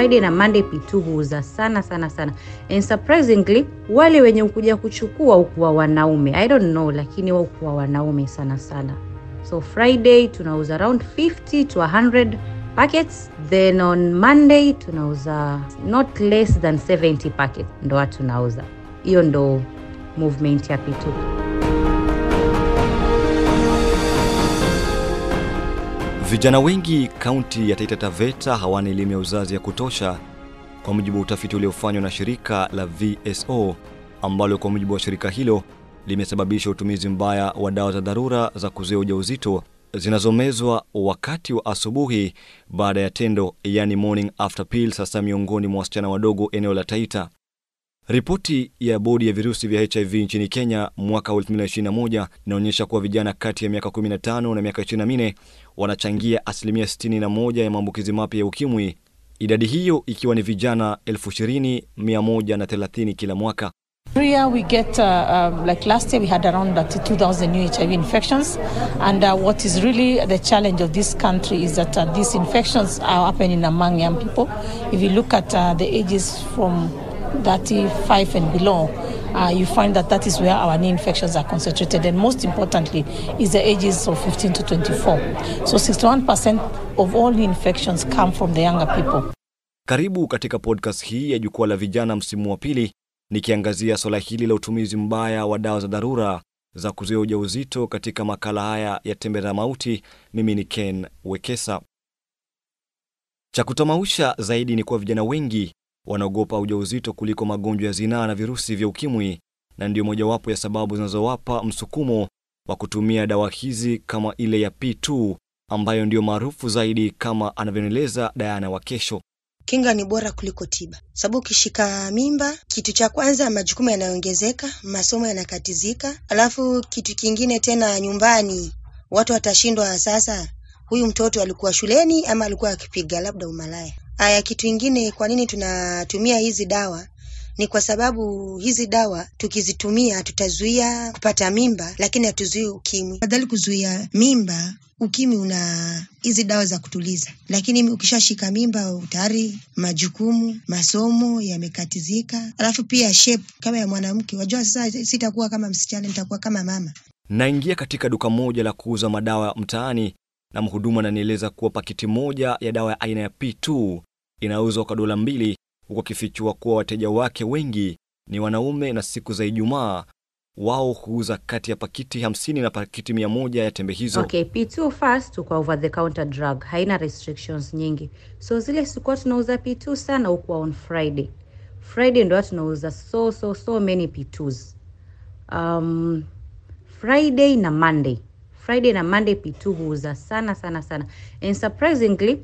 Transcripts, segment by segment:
Friday na Monday P2 huuza sana sana sana, and surprisingly wale wenye ukuja kuchukua ukuwa wanaume, I don't know, lakini waukuwa wanaume sana sana. So Friday tunauza around 50 to 100 packets, then on Monday tunauza not less than 70 packets, ndo tunauza. Hiyo ndo movement ya P2. Vijana wengi kaunti ya Taita Taveta hawana elimu ya uzazi ya kutosha, kwa mujibu wa utafiti uliofanywa na shirika la VSO ambalo kwa mujibu wa shirika hilo limesababisha utumizi mbaya wa dawa za dharura za kuzuia ujauzito zinazomezwa wakati wa asubuhi baada ya tendo, yani morning after pill, sasa miongoni mwa wasichana wadogo eneo la Taita. Ripoti ya bodi ya virusi vya HIV nchini Kenya mwaka 2021 inaonyesha kuwa vijana kati ya miaka 15 na miaka 24 wanachangia asilimia 61 ya maambukizi mapya ya ukimwi, idadi hiyo ikiwa ni vijana 20,130 kila mwaka. Every year we get, like last year, we had around 32,000 new HIV infections. And what is really the challenge of this country is that these infections are happening among young people. If you look at uh, the ages from 35 and below, uh, you find that that is where our knee infections are concentrated. And most importantly, is the ages of 15 to 24. So 61% of all knee infections come from the younger people. Karibu katika podcast hii ya jukwaa la vijana msimu wa pili, nikiangazia swala hili la utumizi mbaya wa dawa za dharura za kuzuia ujauzito katika makala haya ya Tembe za Mauti. Mimi ni Ken Wekesa. Cha kutamausha zaidi ni kuwa vijana wengi wanaogopa ujauzito kuliko magonjwa ya zinaa na virusi vya ukimwi, na ndiyo mojawapo ya sababu zinazowapa msukumo wa kutumia dawa hizi kama ile ya P2 ambayo ndiyo maarufu zaidi, kama anavyoeleza Diana Wakesho. Kinga ni bora kuliko tiba, sababu ukishika mimba, kitu cha kwanza majukumu yanayoongezeka, masomo yanakatizika, alafu kitu kingine tena, nyumbani watu watashindwa sasa, huyu mtoto alikuwa shuleni ama alikuwa akipiga labda umalaya. Aya, kitu ingine, kwa nini tunatumia hizi dawa? Ni kwa sababu hizi dawa tukizitumia tutazuia kupata mimba, lakini hatuzuii ukimwi. Afadhali kuzuia mimba, ukimwi una hizi dawa za kutuliza, lakini ukishashika mimba tayari majukumu, masomo yamekatizika, alafu pia shape kama ya mwanamke. Wajua sasa sitakuwa kama msichana, nitakuwa kama mama. Naingia katika duka moja la kuuza madawa mtaani na mhudumu ananieleza kuwa pakiti moja ya dawa ya aina ya P2 inauzwa kwa dola mbili, huku akifichua kuwa wateja wake wengi ni wanaume na siku za Ijumaa wao huuza kati ya pakiti 50 na pakiti 100 ya tembe hizo. Okay, P2 fast tuko over the counter drug, haina restrictions nyingi. So zile sikuwa tunauza P2 sana huko on Friday. Friday ndio tunauza so so so many P2s. Um, Friday na Monday. Friday na Monday P2 huuza sana sana sana. And surprisingly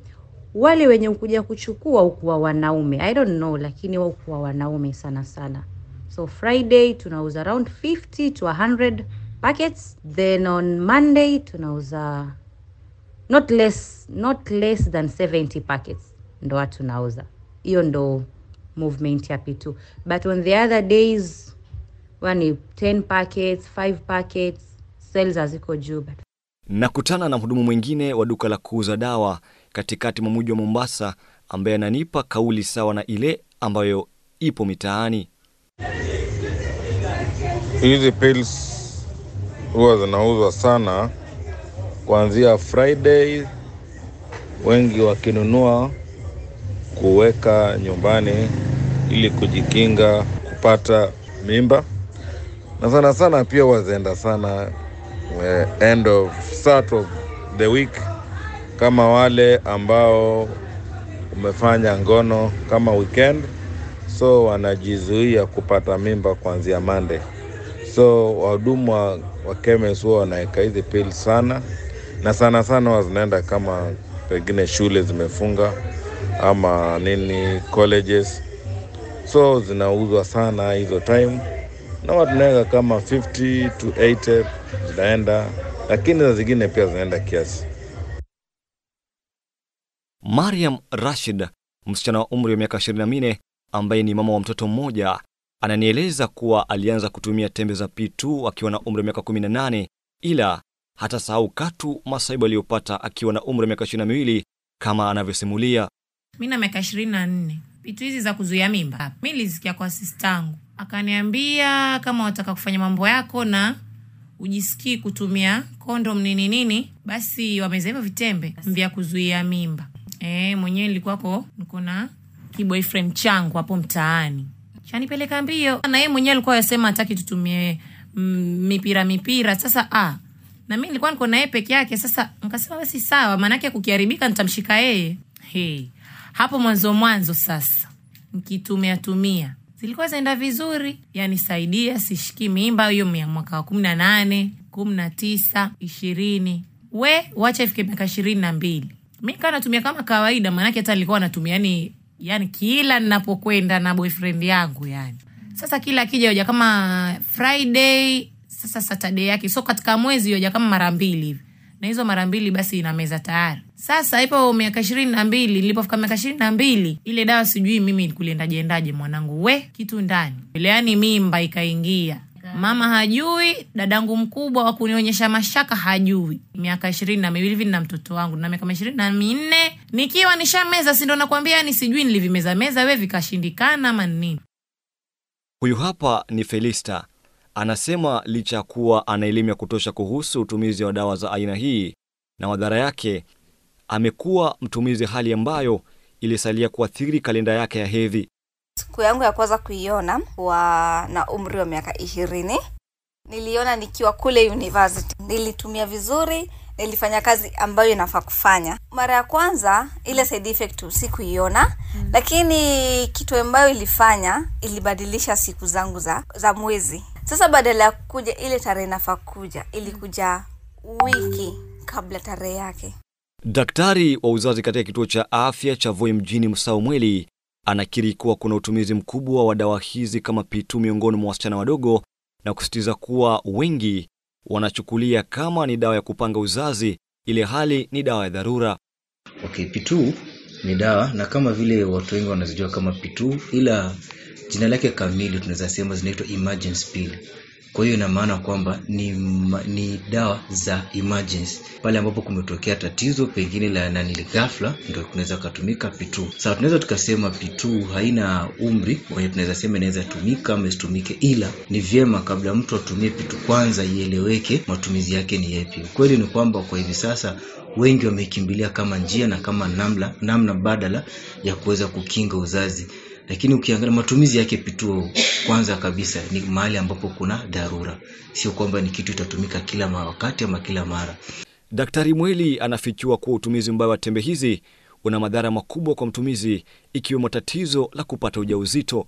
wale wenye kuja kuchukua ukuwa wanaume. I don't know, lakini wao ukuwa wanaume sana sana. So Friday tunauza around 50 to 100 packets, then on Monday tunauza not less, not less than 70 packets ndo tunauza. Hiyo ndo movement ya P2. But on the other days wani 10 packets, 5 packets, sales haziko juu Nakutana na mhudumu mwingine wa duka la kuuza dawa katikati mwa mji wa Mombasa ambaye ananipa kauli sawa na ile ambayo ipo mitaani. Hizi pills huwa zinauzwa sana kuanzia Friday, wengi wakinunua kuweka nyumbani ili kujikinga kupata mimba, na sana sana pia huwa zinaenda sana end of start of the week, kama wale ambao umefanya ngono kama weekend, so wanajizuia kupata mimba kuanzia Monday. So wahudumu wa, wa chemist huwa wanaweka hizi pil sana, na sana sana huwa zinaenda kama pengine shule zimefunga ama nini colleges, so zinauzwa sana hizo time, na watu tunaweka kama 50 to 80 zinaenda, lakini za zingine pia zinaenda kiasi. Mariam Rashid, msichana wa umri wa miaka 24 ambaye ni mama wa mtoto mmoja, ananieleza kuwa alianza kutumia tembe za P2 akiwa na umri wa miaka 18, ila hata sahau katu masaibu aliyopata akiwa na umri wa miaka 22 kama anavyosimulia. Mimi na miaka 24, P2 hizi za kuzuia mimba mimi nilisikia kwa sistangu akaniambia kama wataka kufanya mambo yako na ujisikii kutumia kondom nini nini basi wameza hivyo vitembe vya kuzuia mimba. E, mwenyewe nilikuwako niko na kiboyfriend changu hapo mtaani. Chanipeleka mbio na yeye mwenyewe alikuwa yasema hataki tutumie mm, mipira mipira. Sasa ah, na mi nilikuwa niko naye peke yake. Sasa nkasema basi sawa maanake kukiharibika nitamshika yeye. Hey. hapo mwanzo mwanzo sasa nkitumia tumia zilikuwa zaenda vizuri. Yanisaidia sishiki mimba hiyo mwaka wa kumi na nane kumi na tisa ishirini. We wacha ifike miaka ishirini na mbili. Mi kaa natumia kama kawaida maanake hata nilikuwa natumia yani yani kila ninapokwenda na boyfriend yangu yani. Sasa kila akija hoja kama friday sasa saturday yake. So katika mwezi hoja kama mara mbili hivi. Na hizo mara mbili basi ina meza tayari sasa ipo miaka ishirini na mbili nilipofika miaka ishirini na mbili ile dawa sijui mimi kuliendajiendaje mwanangu we kitu ndani. Yani mimba ikaingia. Mama hajui dadangu mkubwa wa kunionyesha mashaka hajui. Miaka ishirini na miwili hivi mtoto wangu na miaka ishirini na minne nikiwa nishameza sindo nakwambia yani sijui nilivimeza meza we vikashindikana ama nini? Huyu hapa ni Felista. Anasema licha ya kuwa ana elimu ya kutosha kuhusu utumizi wa dawa za aina hii na madhara yake, amekuwa mtumizi, hali ambayo ilisalia kuathiri kalenda yake ya hedhi. siku yangu ya kwanza kuiona wa na umri wa miaka ishirini. Niliona nikiwa kule university. Nilitumia vizuri nilifanya kazi ambayo inafaa kufanya. Mara ya kwanza ile side effect sikuiona mm. lakini kitu ambayo ilifanya ilibadilisha siku zangu za, za mwezi. Sasa badala ya kuja ile tarehe inafaa kuja ilikuja wiki kabla tarehe yake Daktari wa uzazi katika kituo cha afya cha Voi mjini Msao Mweli anakiri kuwa kuna utumizi mkubwa wa dawa hizi kama P2 miongoni mwa wasichana wadogo na kusisitiza kuwa wengi wanachukulia kama ni dawa ya kupanga uzazi, ile hali ni dawa ya dharura. Okay, P2 ni dawa na kama vile watu wengi wanazijua kama P2 ila jina lake kamili tunaweza sema zinaitwa emergency pill. Kwa hiyo ina maana kwamba ni, ni dawa za emergency pale ambapo kumetokea tatizo pengine la nani ghafla, ndio kunaweza kutumika P2. Sasa tunaweza tukasema P2 haina umri wenye tunaweza sema inaweza tumika ama isitumike, ila ni vyema kabla mtu atumie P2 kwanza ieleweke matumizi yake ni yapi. Ukweli ni kwamba kwa hivi sasa wengi wamekimbilia kama njia na kama namna, namna badala ya kuweza kukinga uzazi lakini ukiangalia matumizi yake pituo kwanza kabisa ni mahali ambapo kuna dharura. Sio kwamba ni kitu itatumika kila ma- wakati ama kila mara. Daktari Mweli anafichua kuwa utumizi mbaya wa tembe hizi una madhara makubwa kwa mtumizi, ikiwemo tatizo la kupata ujauzito.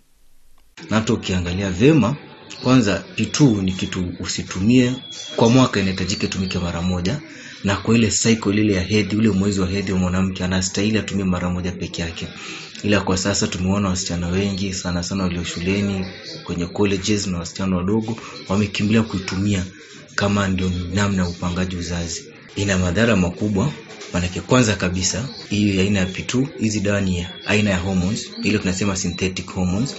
na hata ukiangalia vyema, kwanza P2 ni kitu usitumie kwa mwaka inahitajika itumike mara moja na kwa ile cycle ile ya hedhi ule mwezi wa hedhi wa mwanamke anastahili atumie mara moja peke yake. Ila kwa sasa tumeona wasichana wengi sana sana walio shuleni kwenye colleges na wasichana wadogo wamekimbilia kuitumia kama ndio namna ya upangaji uzazi. Ina madhara makubwa manake kwanza kabisa hiyo aina ya P2 hizi dawa ni aina ya hormones ile tunasema synthetic hormones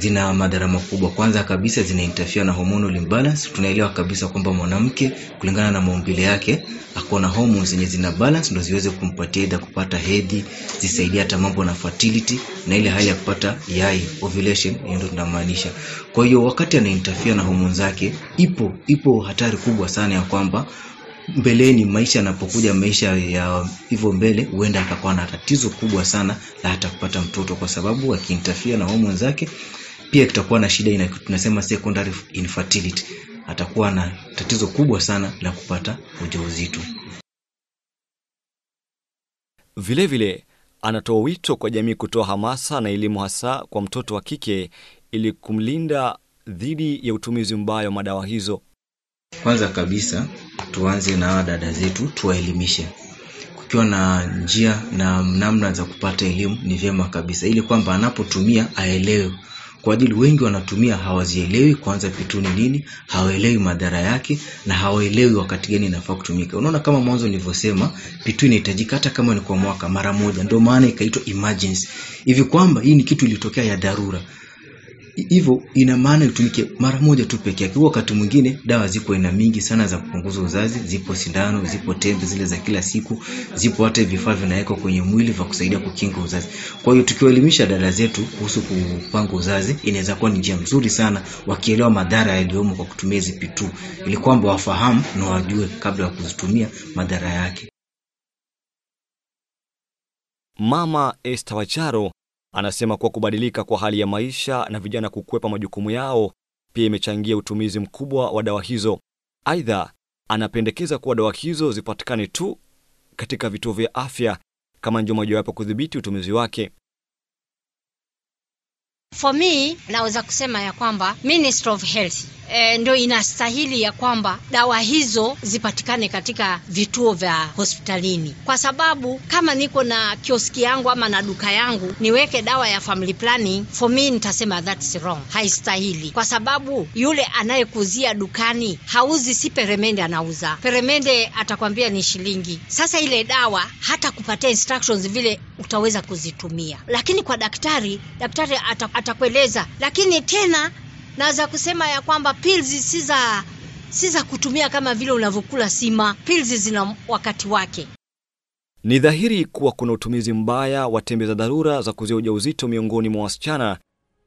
zina madhara makubwa. Kwanza kabisa zina interfere na hormonal imbalance. Tunaelewa kabisa kwamba mwanamke kulingana na maumbile yake ako na hormones zenye zina balance ndio ziweze kumpatia aidha kupata hedhi zisaidia hata mambo na fertility na ile hali ya kupata yai ovulation ndio tunamaanisha. Kwa hiyo wakati ana interfere na hormones zake ipo ipo hatari kubwa sana ya kwamba mbeleni maisha yanapokuja maisha ya hivyo mbele huenda akakuwa na tatizo kubwa sana la hata kupata mtoto kwa sababu akiinterfere na homoni zake pia kitakuwa na shida ina tunasema secondary infertility. Atakuwa na tatizo kubwa sana la kupata ujauzito. Vilevile anatoa wito kwa jamii kutoa hamasa na elimu hasa kwa mtoto wa kike ili kumlinda dhidi ya utumizi mbaya wa madawa hizo. kwanza kabisa tuanze na hawa dada zetu tuwaelimishe. Kukiwa na njia na namna za kupata elimu ni vyema kabisa. Ili kwamba anapotumia aelewe kwa ajili wengi wanatumia hawazielewi kwanza pituni nini hawaelewi madhara yake na hawaelewi wakati gani inafaa kutumika. Unaona kama mwanzo nilivyosema pitu inahitajika hata kama ni kwa mwaka mara moja. Ndio maana ikaitwa emergency. Hivi kwamba hii ni kitu ilitokea ya dharura hivyo ina maana itumike mara moja tu peke yake. Wakati mwingine dawa ziko aina mingi sana za kupunguza uzazi, zipo sindano, zipo tembe zile za kila siku, zipo hata vifaa vinawekwa kwenye mwili vya kusaidia kukinga uzazi. Kwa hiyo tukiwaelimisha dada zetu kuhusu kupanga uzazi, inaweza kuwa ni njia mzuri sana, wakielewa madhara yaliyomo kwa kutumia hizi pitu, ili kwamba wafahamu na wajue kabla ya kuzitumia madhara yake. Mama Esther Wacharo anasema kuwa kubadilika kwa hali ya maisha na vijana kukwepa majukumu yao pia imechangia utumizi mkubwa wa dawa hizo. Aidha, anapendekeza kuwa dawa hizo zipatikane tu katika vituo vya afya kama njia mojawapo kudhibiti utumizi wake. For me naweza kusema ya kwamba Ministry of Health e, ndio inastahili ya kwamba dawa hizo zipatikane katika vituo vya hospitalini, kwa sababu kama niko na kioski yangu ama na duka yangu niweke dawa ya family planning, for me nitasema that's wrong, haistahili, kwa sababu yule anayekuzia dukani hauzi, si peremende anauza. Peremende atakwambia ni shilingi. Sasa ile dawa hata kupatia instructions vile utaweza kuzitumia, lakini kwa daktari, daktari ata. Lakini tena naweza kusema ya kwamba pills si za si za kutumia kama vile unavyokula sima. Pills zina wakati wake. Ni dhahiri kuwa kuna utumizi mbaya wa tembe za dharura za kuzia ujauzito miongoni mwa wasichana,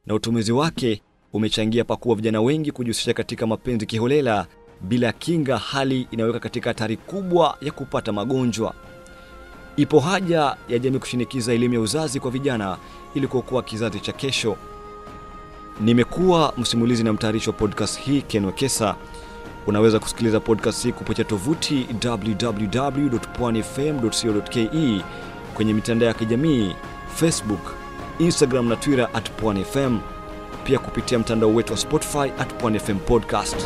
na utumizi wake umechangia pakubwa vijana wengi kujihusisha katika mapenzi kiholela bila kinga, hali inayoweka katika hatari kubwa ya kupata magonjwa. Ipo haja ya jamii kushinikiza elimu ya uzazi kwa vijana ili kuokoa kizazi cha kesho. Nimekuwa msimulizi na mtayarishi wa podcast hii Ken Wekesa. Unaweza kusikiliza podcast hii kupitia tovuti www.pwanifm.co.ke, kwenye mitandao ya kijamii Facebook, Instagram na Twitter at Pwani pia kupitia mtandao wetu wa Spotify at Pwani Podcast.